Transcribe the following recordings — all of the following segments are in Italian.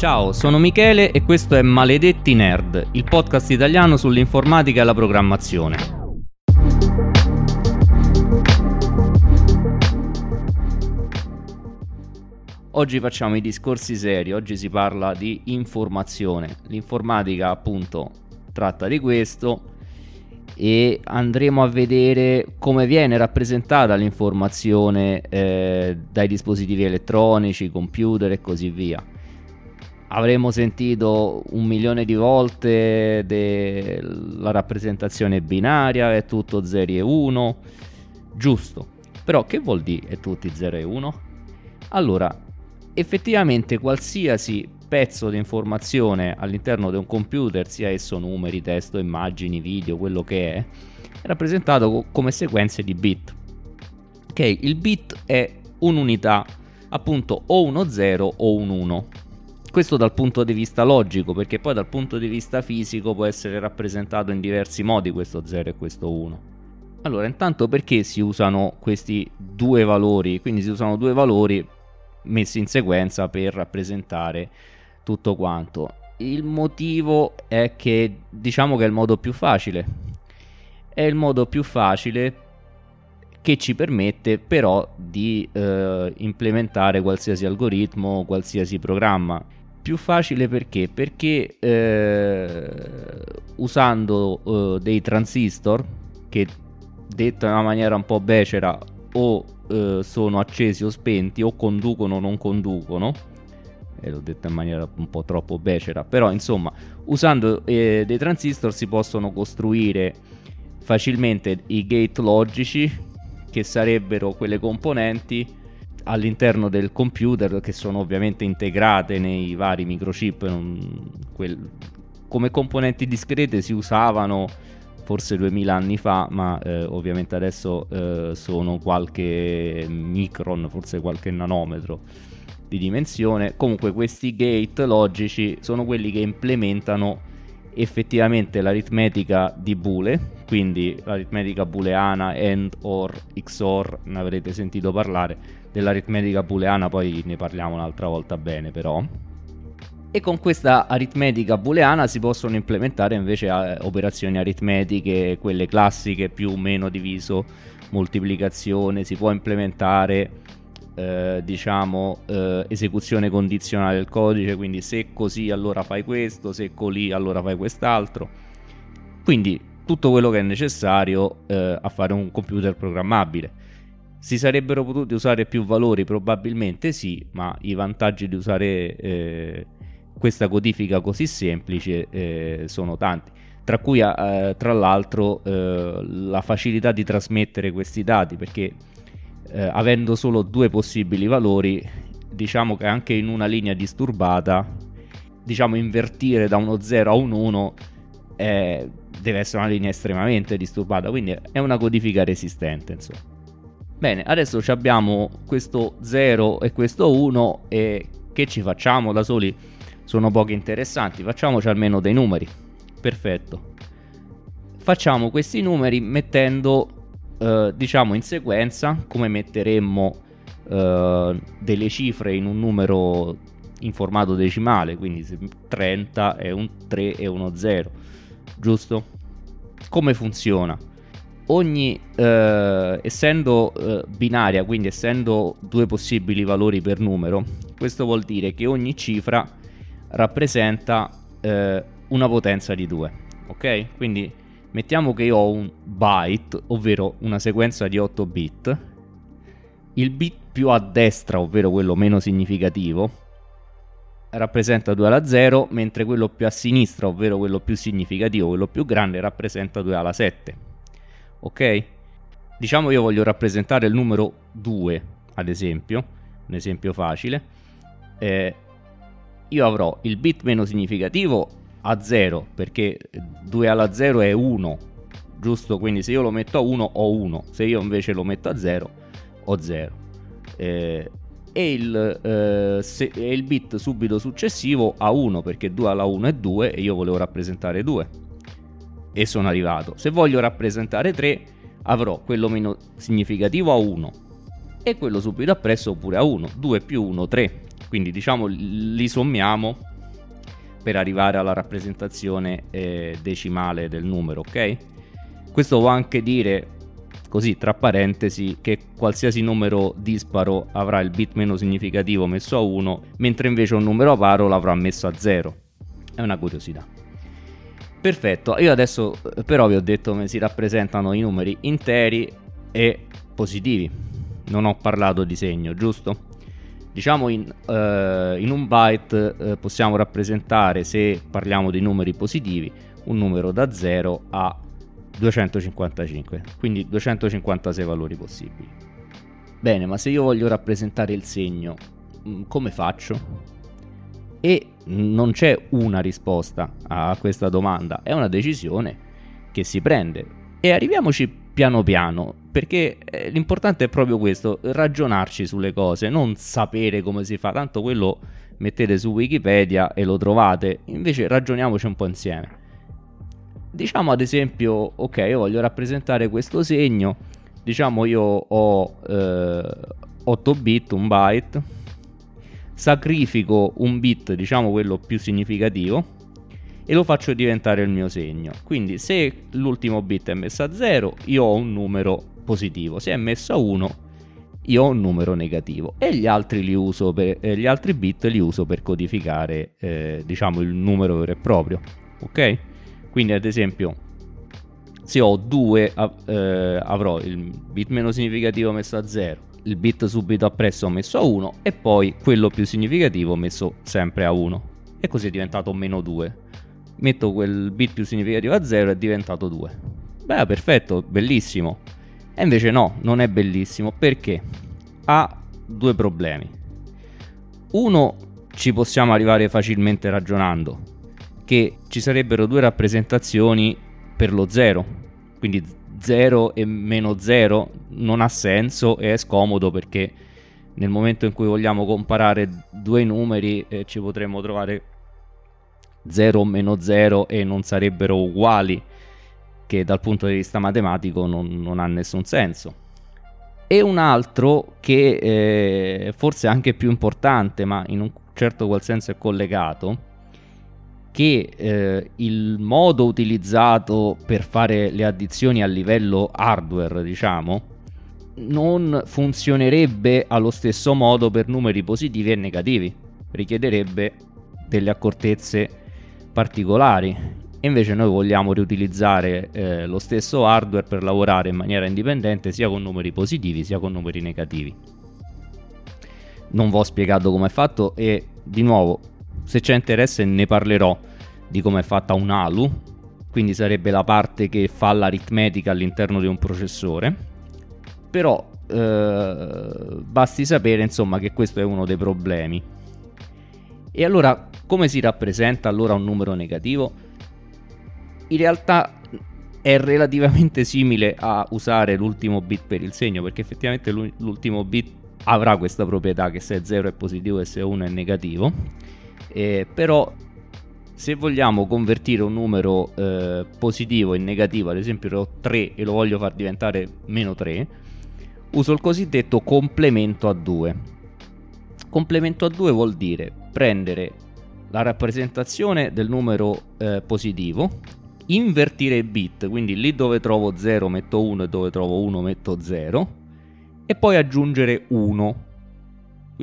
Ciao, sono Michele e questo è Maledetti Nerd, il podcast italiano sull'informatica e la programmazione. Oggi facciamo i discorsi seri, oggi si parla di informazione. L'informatica appunto tratta di questo e andremo a vedere come viene rappresentata l'informazione eh, dai dispositivi elettronici, computer e così via. Avremo sentito un milione di volte la rappresentazione binaria, è tutto 0 e 1, giusto. Però che vuol dire è tutti 0 e 1? Allora, effettivamente qualsiasi pezzo di informazione all'interno di un computer, sia esso numeri, testo, immagini, video, quello che è, è rappresentato come sequenze di bit. Ok, il bit è un'unità, appunto o uno 0 o un 1. Questo dal punto di vista logico, perché poi dal punto di vista fisico può essere rappresentato in diversi modi questo 0 e questo 1. Allora, intanto perché si usano questi due valori? Quindi si usano due valori messi in sequenza per rappresentare tutto quanto. Il motivo è che diciamo che è il modo più facile. È il modo più facile che ci permette però di eh, implementare qualsiasi algoritmo, qualsiasi programma. Più facile perché? Perché eh, usando eh, dei transistor che detto in una maniera un po' becera o eh, sono accesi o spenti o conducono o non conducono e l'ho detto in maniera un po' troppo becera, però insomma usando eh, dei transistor si possono costruire facilmente i gate logici che sarebbero quelle componenti all'interno del computer che sono ovviamente integrate nei vari microchip non, quel, come componenti discrete si usavano forse 2000 anni fa ma eh, ovviamente adesso eh, sono qualche micron forse qualche nanometro di dimensione. Comunque questi gate logici sono quelli che implementano effettivamente l'aritmetica di Boole, quindi l'aritmetica booleana AND, OR, XOR, ne avrete sentito parlare, dell'aritmetica booleana poi ne parliamo un'altra volta bene però. E con questa aritmetica booleana si possono implementare invece eh, operazioni aritmetiche, quelle classiche più o meno diviso, moltiplicazione, si può implementare eh, diciamo eh, esecuzione condizionale del codice quindi se così allora fai questo se colì allora fai quest'altro quindi tutto quello che è necessario eh, a fare un computer programmabile. Si sarebbero potuti usare più valori? Probabilmente sì ma i vantaggi di usare eh, questa codifica così semplice eh, sono tanti. Tra cui eh, tra l'altro la facilità di trasmettere questi dati perché eh, avendo solo due possibili valori, diciamo che anche in una linea disturbata, diciamo invertire da uno 0 a un 1 eh, deve essere una linea estremamente disturbata, quindi è una codifica resistente, insomma. Bene, adesso abbiamo questo 0 e questo 1 e che ci facciamo da soli? Sono pochi interessanti, facciamoci almeno dei numeri. Perfetto. Facciamo questi numeri mettendo eh, diciamo in sequenza come metteremmo eh, delle cifre in un numero in formato decimale, quindi 30 è un 3 e uno 0, giusto? Come funziona? Ogni, eh, essendo eh, binaria, quindi essendo due possibili valori per numero, questo vuol dire che ogni cifra rappresenta eh, una potenza di 2, ok? Quindi Mettiamo che io ho un byte, ovvero una sequenza di 8 bit. Il bit più a destra, ovvero quello meno significativo, rappresenta 2 alla 0, mentre quello più a sinistra, ovvero quello più significativo, quello più grande, rappresenta 2 alla 7. Ok? Diciamo io voglio rappresentare il numero 2, ad esempio, un esempio facile. Eh, io avrò il bit meno significativo a 0 perché 2 alla 0 è 1 giusto quindi se io lo metto a 1 ho 1 se io invece lo metto a 0 ho 0 eh, e, il, eh, se, e il bit subito successivo a 1 perché 2 alla 1 è 2 e io volevo rappresentare 2 e sono arrivato. Se voglio rappresentare 3 avrò quello meno significativo a 1 e quello subito appresso pure a 1 2 più 1 3 quindi diciamo li sommiamo per arrivare alla rappresentazione eh, decimale del numero, ok? Questo vuol anche dire, così tra parentesi, che qualsiasi numero disparo avrà il bit meno significativo messo a 1, mentre invece un numero paro l'avrà messo a 0. È una curiosità. Perfetto, io adesso eh, però vi ho detto come si rappresentano i numeri interi e positivi. Non ho parlato di segno, giusto? Diciamo in, uh, in un byte uh, possiamo rappresentare, se parliamo di numeri positivi, un numero da 0 a 255, quindi 256 valori possibili. Bene, ma se io voglio rappresentare il segno, mm, come faccio? E non c'è una risposta a questa domanda, è una decisione che si prende. E arriviamoci piano piano, perché eh, l'importante è proprio questo, ragionarci sulle cose, non sapere come si fa, tanto quello mettete su Wikipedia e lo trovate, invece ragioniamoci un po' insieme. Diciamo ad esempio, ok, io voglio rappresentare questo segno, diciamo io ho eh, 8 bit, un byte, sacrifico un bit, diciamo quello più significativo, e lo faccio diventare il mio segno. Quindi se l'ultimo bit è messo a 0, io ho un numero positivo, se è messo a 1, io ho un numero negativo e gli altri, li uso per, eh, gli altri bit li uso per codificare eh, diciamo il numero vero e proprio. Ok? Quindi ad esempio se ho 2 eh, avrò il bit meno significativo messo a 0 il bit subito appresso messo a 1 e poi quello più significativo messo sempre a 1 e così è diventato meno 2 metto quel bit più significativo a 0 è diventato 2 beh perfetto bellissimo. E invece no non è bellissimo perché ha due problemi. Uno ci possiamo arrivare facilmente ragionando che ci sarebbero due rappresentazioni per lo 0 quindi 0 e meno 0 non ha senso e è scomodo perché nel momento in cui vogliamo comparare due numeri eh, ci potremmo trovare 0 o meno 0 e non sarebbero uguali che dal punto di vista matematico non, non ha nessun senso. E un altro che eh, forse è anche più importante ma in un certo qual senso è collegato che eh, il modo utilizzato per fare le addizioni a livello hardware, diciamo, non funzionerebbe allo stesso modo per numeri positivi e negativi. Richiederebbe delle accortezze particolari. E invece noi vogliamo riutilizzare eh, lo stesso hardware per lavorare in maniera indipendente sia con numeri positivi sia con numeri negativi. Non vi ho spiegato come è fatto e di nuovo se c'è interesse ne parlerò di come è fatta un ALU, quindi sarebbe la parte che fa l'aritmetica all'interno di un processore. Però eh, basti sapere insomma che questo è uno dei problemi. E allora come si rappresenta allora un numero negativo? In realtà è relativamente simile a usare l'ultimo bit per il segno, perché effettivamente l'ultimo bit avrà questa proprietà che se 0 è positivo e se 1 è negativo eh, però se vogliamo convertire un numero eh, positivo in negativo, ad esempio ho 3 e lo voglio far diventare meno 3, uso il cosiddetto complemento a 2. Complemento a 2 vuol dire prendere la rappresentazione del numero eh, positivo, invertire i bit, quindi lì dove trovo 0 metto 1 e dove trovo 1 metto 0, e poi aggiungere 1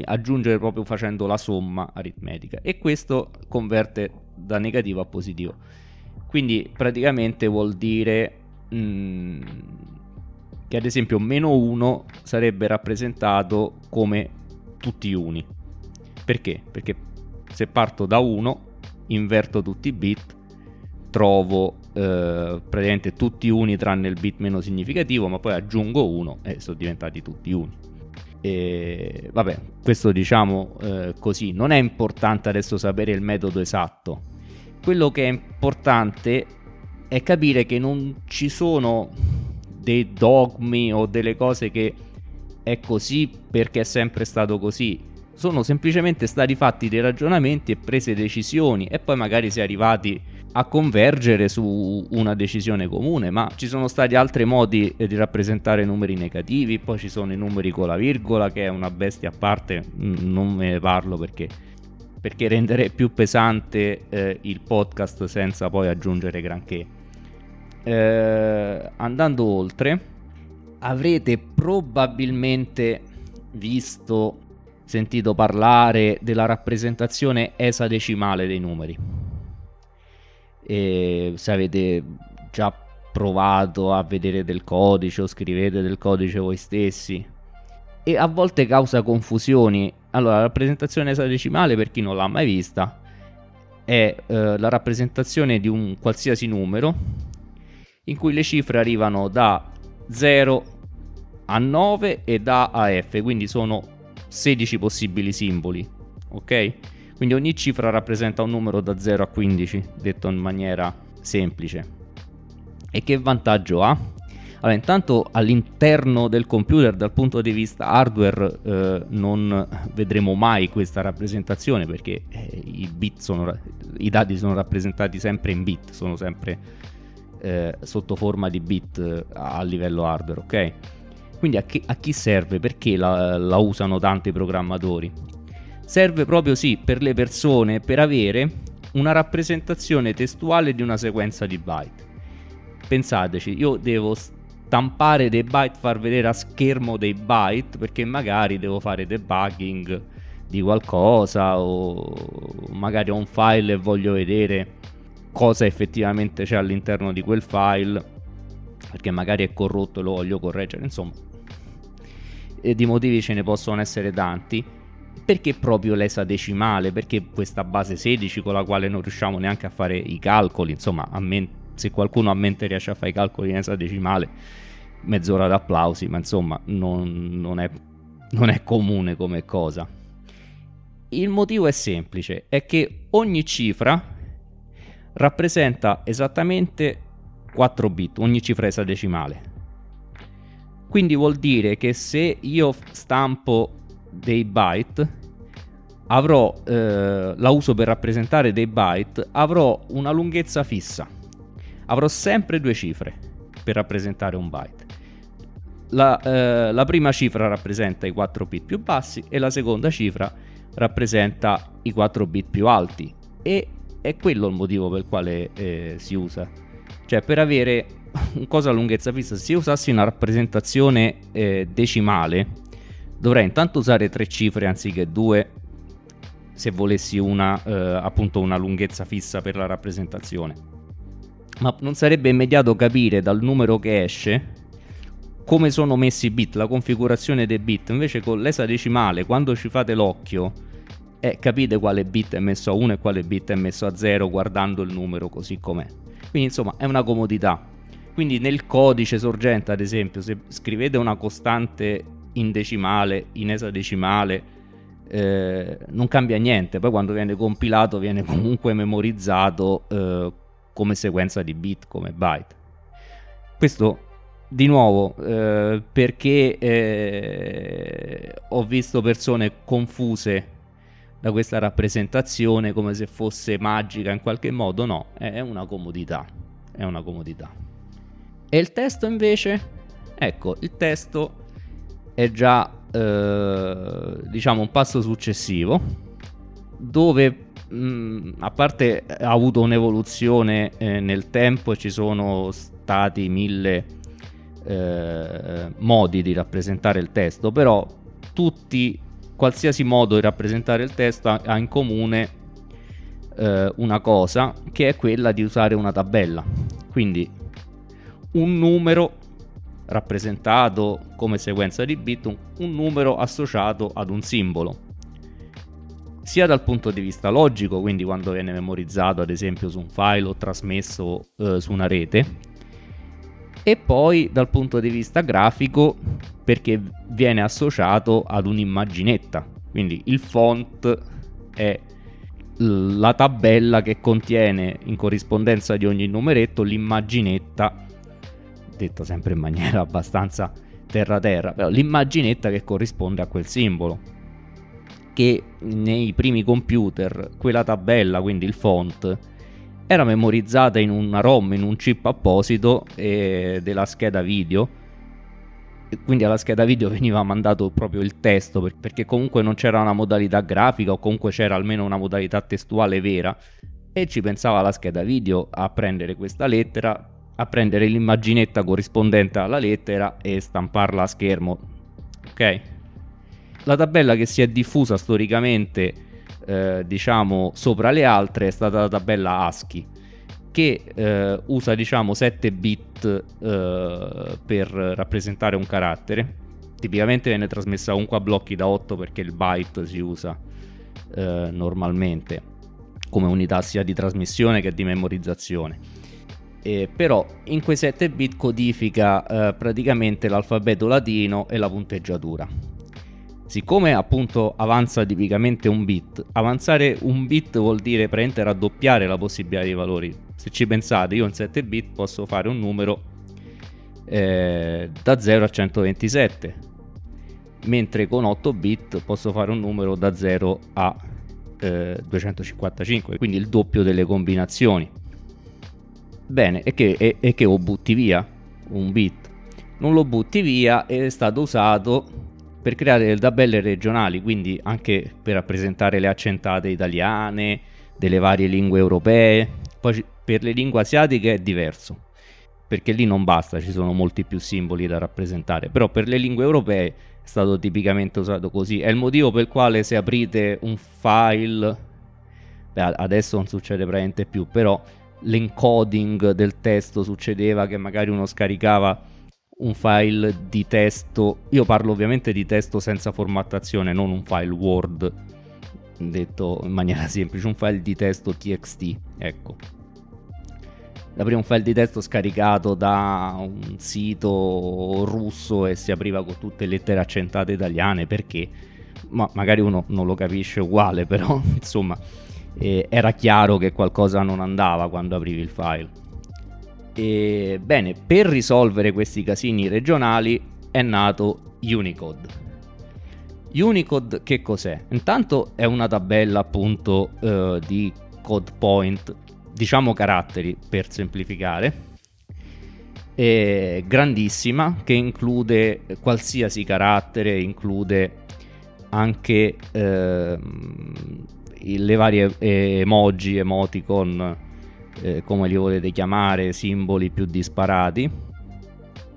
aggiungere proprio facendo la somma aritmetica e questo converte da negativo a positivo. Quindi praticamente vuol dire mh, mm, che ad esempio meno 1 sarebbe rappresentato come tutti uni. Perché? Perché se parto da 1, inverto tutti i bit, trovo eh, praticamente tutti uni tranne il bit meno significativo, ma poi aggiungo 1 e sono diventati tutti uni. E vabbè, questo diciamo eh, così, non è importante adesso sapere il metodo esatto. Quello che è importante è capire che non ci sono dei dogmi o delle cose che è così perché è sempre stato così. Sono semplicemente stati fatti dei ragionamenti e prese decisioni e poi magari si è arrivati a convergere su una decisione comune, ma ci sono stati altri modi di rappresentare numeri negativi, poi ci sono i numeri con la virgola che è una bestia a parte, non ne parlo perché perché renderei più pesante eh, il podcast senza poi aggiungere granché. Eh, andando oltre, avrete probabilmente visto, sentito parlare della rappresentazione esadecimale dei numeri. E se avete già provato a vedere del codice o scrivete del codice voi stessi e a volte causa confusioni. Allora, la rappresentazione esadecimale, per chi non l'ha mai vista, è eh, la rappresentazione di un qualsiasi numero in cui le cifre arrivano da 0 a 9 e da A F, quindi sono 16 possibili simboli, ok? Quindi ogni cifra rappresenta un numero da 0 a 15, detto in maniera semplice. E che vantaggio ha? Allora, intanto all'interno del computer, dal punto di vista hardware, eh, non vedremo mai questa rappresentazione perché eh, i, sono, i, dati sono rappresentati sempre in bit, sono sempre eh, sotto forma di bit eh, a livello hardware, ok? Quindi a chi, a chi serve? Perché la, la usano tanti programmatori? Serve proprio sì per le persone per avere una rappresentazione testuale di una sequenza di byte. Pensateci, io devo stampare dei byte, far vedere a schermo dei byte perché magari devo fare debugging di qualcosa o magari ho un file e voglio vedere cosa effettivamente c'è all'interno di quel file perché magari è corrotto e lo voglio correggere insomma e di motivi ce ne possono essere tanti perché proprio l'esadecimale perché questa base 16 con la quale non riusciamo neanche a fare i calcoli insomma a me se qualcuno a mente riesce a fare i calcoli in esadecimale, mezz'ora d'applausi, ma insomma non, non, è, non è comune come cosa. Il motivo è semplice, è che ogni cifra rappresenta esattamente 4 bit, ogni cifra esadecimale. Quindi vuol dire che se io stampo dei byte, avrò, eh, la uso per rappresentare dei byte, avrò una lunghezza fissa avrò sempre due cifre per rappresentare un byte. La, eh, la, prima cifra rappresenta i 4 bit più bassi e la seconda cifra rappresenta i 4 bit più alti e è quello il motivo per il quale eh, si usa. Cioè per avere un cosa a lunghezza fissa, se io usassi una rappresentazione eh, decimale dovrei intanto usare tre cifre anziché due se volessi una, eh, appunto una lunghezza fissa per la rappresentazione ma non sarebbe immediato capire dal numero che esce come sono messi i bit, la configurazione dei bit. Invece con l'esadecimale, quando ci fate l'occhio, eh, capite quale bit è messo a 1 e quale bit è messo a 0 guardando il numero così com'è. Quindi insomma è una comodità. Quindi nel codice sorgente, ad esempio, se scrivete una costante in decimale, in esadecimale, eh, non cambia niente. Poi quando viene compilato viene comunque memorizzato eh, come sequenza di bit, come byte. Questo di nuovo eh, perché eh, ho visto persone confuse da questa rappresentazione come se fosse magica in qualche modo, no, è una comodità, è una comodità. E il testo invece? Ecco, il testo è già eh, diciamo un passo successivo dove mh, mm, a parte ha avuto un'evoluzione eh, nel tempo e ci sono stati mille eh, modi di rappresentare il testo, però tutti, qualsiasi modo di rappresentare il testo ha, ha in comune eh, una cosa che è quella di usare una tabella. Quindi un numero rappresentato come sequenza di bit, un, numero associato ad un simbolo. Sia dal punto di vista logico, quindi quando viene memorizzato ad esempio su un file o trasmesso eh, su una rete, e poi dal punto di vista grafico perché viene associato ad un'immaginetta, quindi il font è la tabella che contiene in corrispondenza di ogni numeretto l'immaginetta, detta sempre in maniera abbastanza terra-terra, però l'immaginetta che corrisponde a quel simbolo che nei primi computer quella tabella, quindi il font, era memorizzata in una ROM, in un chip apposito eh, della scheda video. Quindi alla scheda video veniva mandato proprio il testo perché comunque non c'era una modalità grafica o comunque c'era almeno una modalità testuale vera e ci pensava la scheda video a prendere questa lettera, a prendere l'immaginetta corrispondente alla lettera e stamparla a schermo. Ok? La tabella che si è diffusa storicamente, eh, diciamo, sopra le altre è stata la tabella ASCII che eh, usa diciamo 7 bit eh, per rappresentare un carattere. Tipicamente viene trasmessa comunque a blocchi da 8 perché il byte si usa eh, normalmente come unità sia di trasmissione che di memorizzazione. Eh, però in quei 7 bit codifica eh, praticamente l'alfabeto latino e la punteggiatura. Siccome appunto avanza tipicamente un bit, avanzare un bit vuol dire praticamente raddoppiare la possibilità di valori se ci pensate, io in 7 bit posso fare un numero eh, da 0 a 127, mentre con 8 bit posso fare un numero da 0 a eh, 255, quindi il doppio delle combinazioni. Bene, e che, e, e che lo butti via un bit? Non lo butti via ed è stato usato per creare delle tabelle regionali, quindi anche per rappresentare le accentate italiane, delle varie lingue europee. Poi per le lingue asiatiche è diverso, perché lì non basta, ci sono molti più simboli da rappresentare, però per le lingue europee è stato tipicamente usato così. È il motivo per il quale se aprite un file, beh, adesso non succede praticamente più, però l'encoding del testo succedeva che magari uno scaricava un file di testo, io parlo ovviamente di testo senza formattazione, non un file Word, detto in maniera semplice, un file di testo txt, ecco. Aprire un file di testo scaricato da un sito russo e si apriva con tutte le lettere accentate italiane perché? Ma magari uno non lo capisce uguale però insomma eh, era chiaro che qualcosa non andava quando aprivi il file e, bene per risolvere questi casini regionali è nato Unicode Unicode che cos'è? Intanto è una tabella appunto eh, di code point diciamo caratteri per semplificare, grandissima che include qualsiasi carattere, include anche eh, le varie emoji, emoticon, eh, come li volete chiamare, simboli più disparati.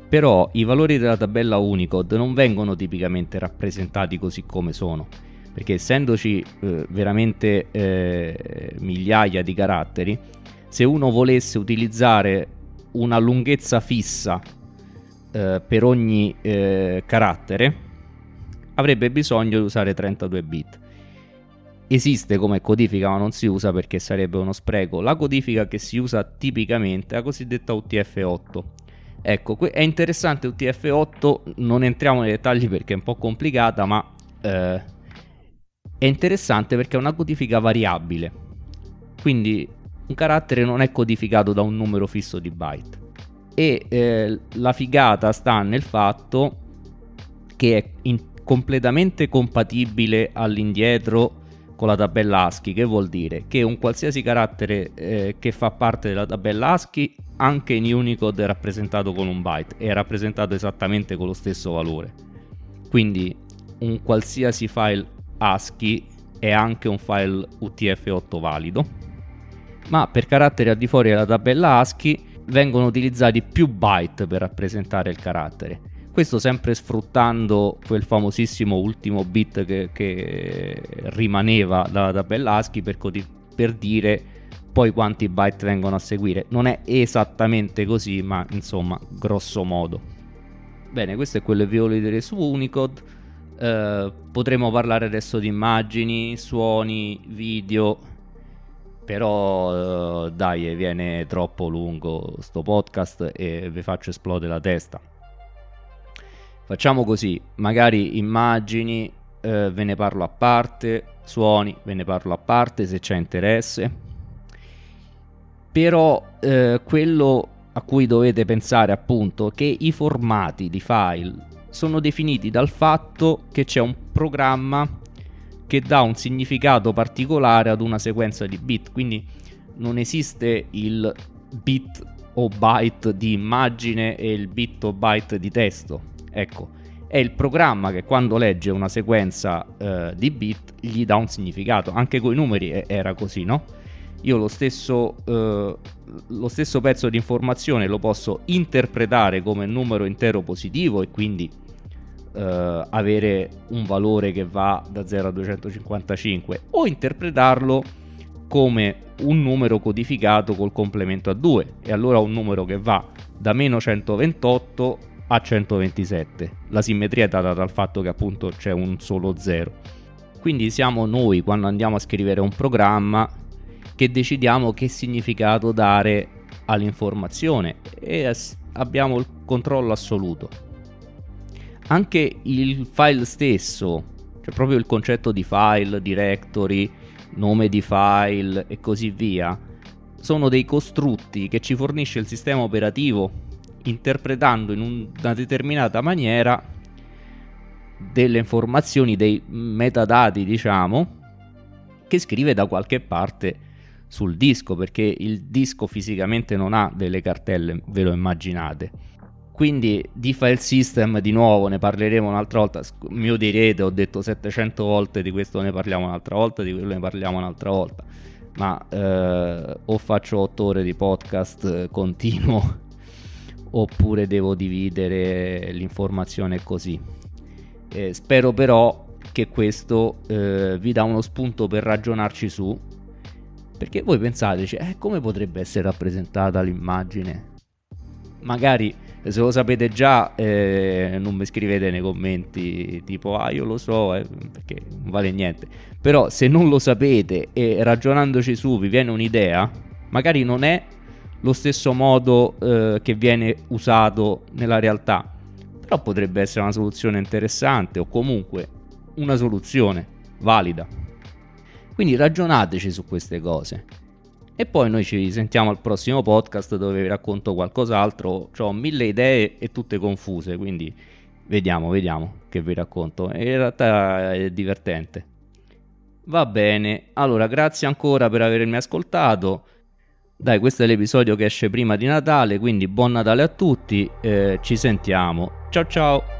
Però i valori della tabella Unicode non vengono tipicamente rappresentati così come sono perché essendoci eh, veramente eh, migliaia di caratteri, se uno volesse utilizzare una lunghezza fissa eh, per ogni eh, carattere, avrebbe bisogno di usare 32 bit. Esiste come codifica, ma non si usa perché sarebbe uno spreco. La codifica che si usa tipicamente è la cosiddetta UTF-8. Ecco, è interessante UTF-8, non entriamo nei dettagli perché è un po' complicata, ma eh, è interessante perché è una codifica variabile. Quindi un carattere non è codificato da un numero fisso di byte. E eh, la figata sta nel fatto che è in- completamente compatibile all'indietro con la tabella ASCII, che vuol dire che un qualsiasi carattere eh, che fa parte della tabella ASCII, anche in Unicode è rappresentato con un byte, è rappresentato esattamente con lo stesso valore. Quindi un qualsiasi file ASCII è anche un file UTF-8 valido, ma per caratteri al di fuori della tabella ASCII vengono utilizzati più byte per rappresentare il carattere. Questo sempre sfruttando quel famosissimo ultimo bit che, che rimaneva dalla tabella ASCII per, per dire poi quanti byte vengono a seguire. Non è esattamente così, ma insomma, grosso modo. Bene, questo è quello che vi volevo vedere su Unicode. Eh, potremo parlare adesso di immagini, suoni, video, però uh, dai, viene troppo lungo sto podcast e vi faccio esplodere la testa. Facciamo così, magari immagini, uh, ve ne parlo a parte, suoni, ve ne parlo a parte se c'è interesse. Però quello a cui dovete pensare appunto che i formati di file sono definiti dal fatto che c'è un programma che dà un significato particolare ad una sequenza di bit, quindi non esiste il bit o byte di immagine e il bit o byte di testo. Ecco, è il programma che quando legge una sequenza eh, di bit gli dà un significato. Anche con i numeri era così, no? Io lo stesso, eh, lo stesso pezzo di informazione lo posso interpretare come numero intero positivo e quindi eh, avere un valore che va da 0 a 255 o interpretarlo come un numero codificato col complemento a 2 e allora un numero che va da meno 128 a 127. La simmetria è data dal fatto che appunto c'è un solo 0. Quindi siamo noi quando andiamo a scrivere un programma che decidiamo che significato dare all'informazione e abbiamo il controllo assoluto. Anche il file stesso, cioè proprio il concetto di file, directory, nome di file e così via, sono dei costrutti che ci fornisce il sistema operativo interpretando in una determinata maniera delle informazioni, dei metadati, diciamo, che scrive da qualche parte sul disco, perché il disco fisicamente non ha delle cartelle, ve lo immaginate. Quindi di file system di nuovo ne parleremo un'altra volta. Mi odierete, ho detto 700 volte di questo ne parliamo un'altra volta, di quello ne parliamo un'altra volta. Ma eh, o faccio 8 ore di podcast eh, continuo oppure devo dividere l'informazione così. Eh, spero però che questo eh, vi dà uno spunto per ragionarci su, perché voi pensate, eh, come potrebbe essere rappresentata l'immagine? Magari se lo sapete già eh, non mi scrivete nei commenti tipo ah io lo so eh, perché non vale niente però se non lo sapete e ragionandoci su vi viene un'idea magari non è lo stesso modo eh, che viene usato nella realtà. Però potrebbe essere una soluzione interessante o comunque una soluzione valida. Quindi ragionateci su queste cose. E poi noi ci sentiamo al prossimo podcast dove vi racconto qualcos'altro. Ho mille idee e tutte confuse, quindi vediamo, vediamo che vi racconto. In realtà è divertente. Va bene, allora grazie ancora per avermi ascoltato. Dai, questo è l'episodio che esce prima di Natale, quindi buon Natale a tutti, eh, ci sentiamo. Ciao ciao!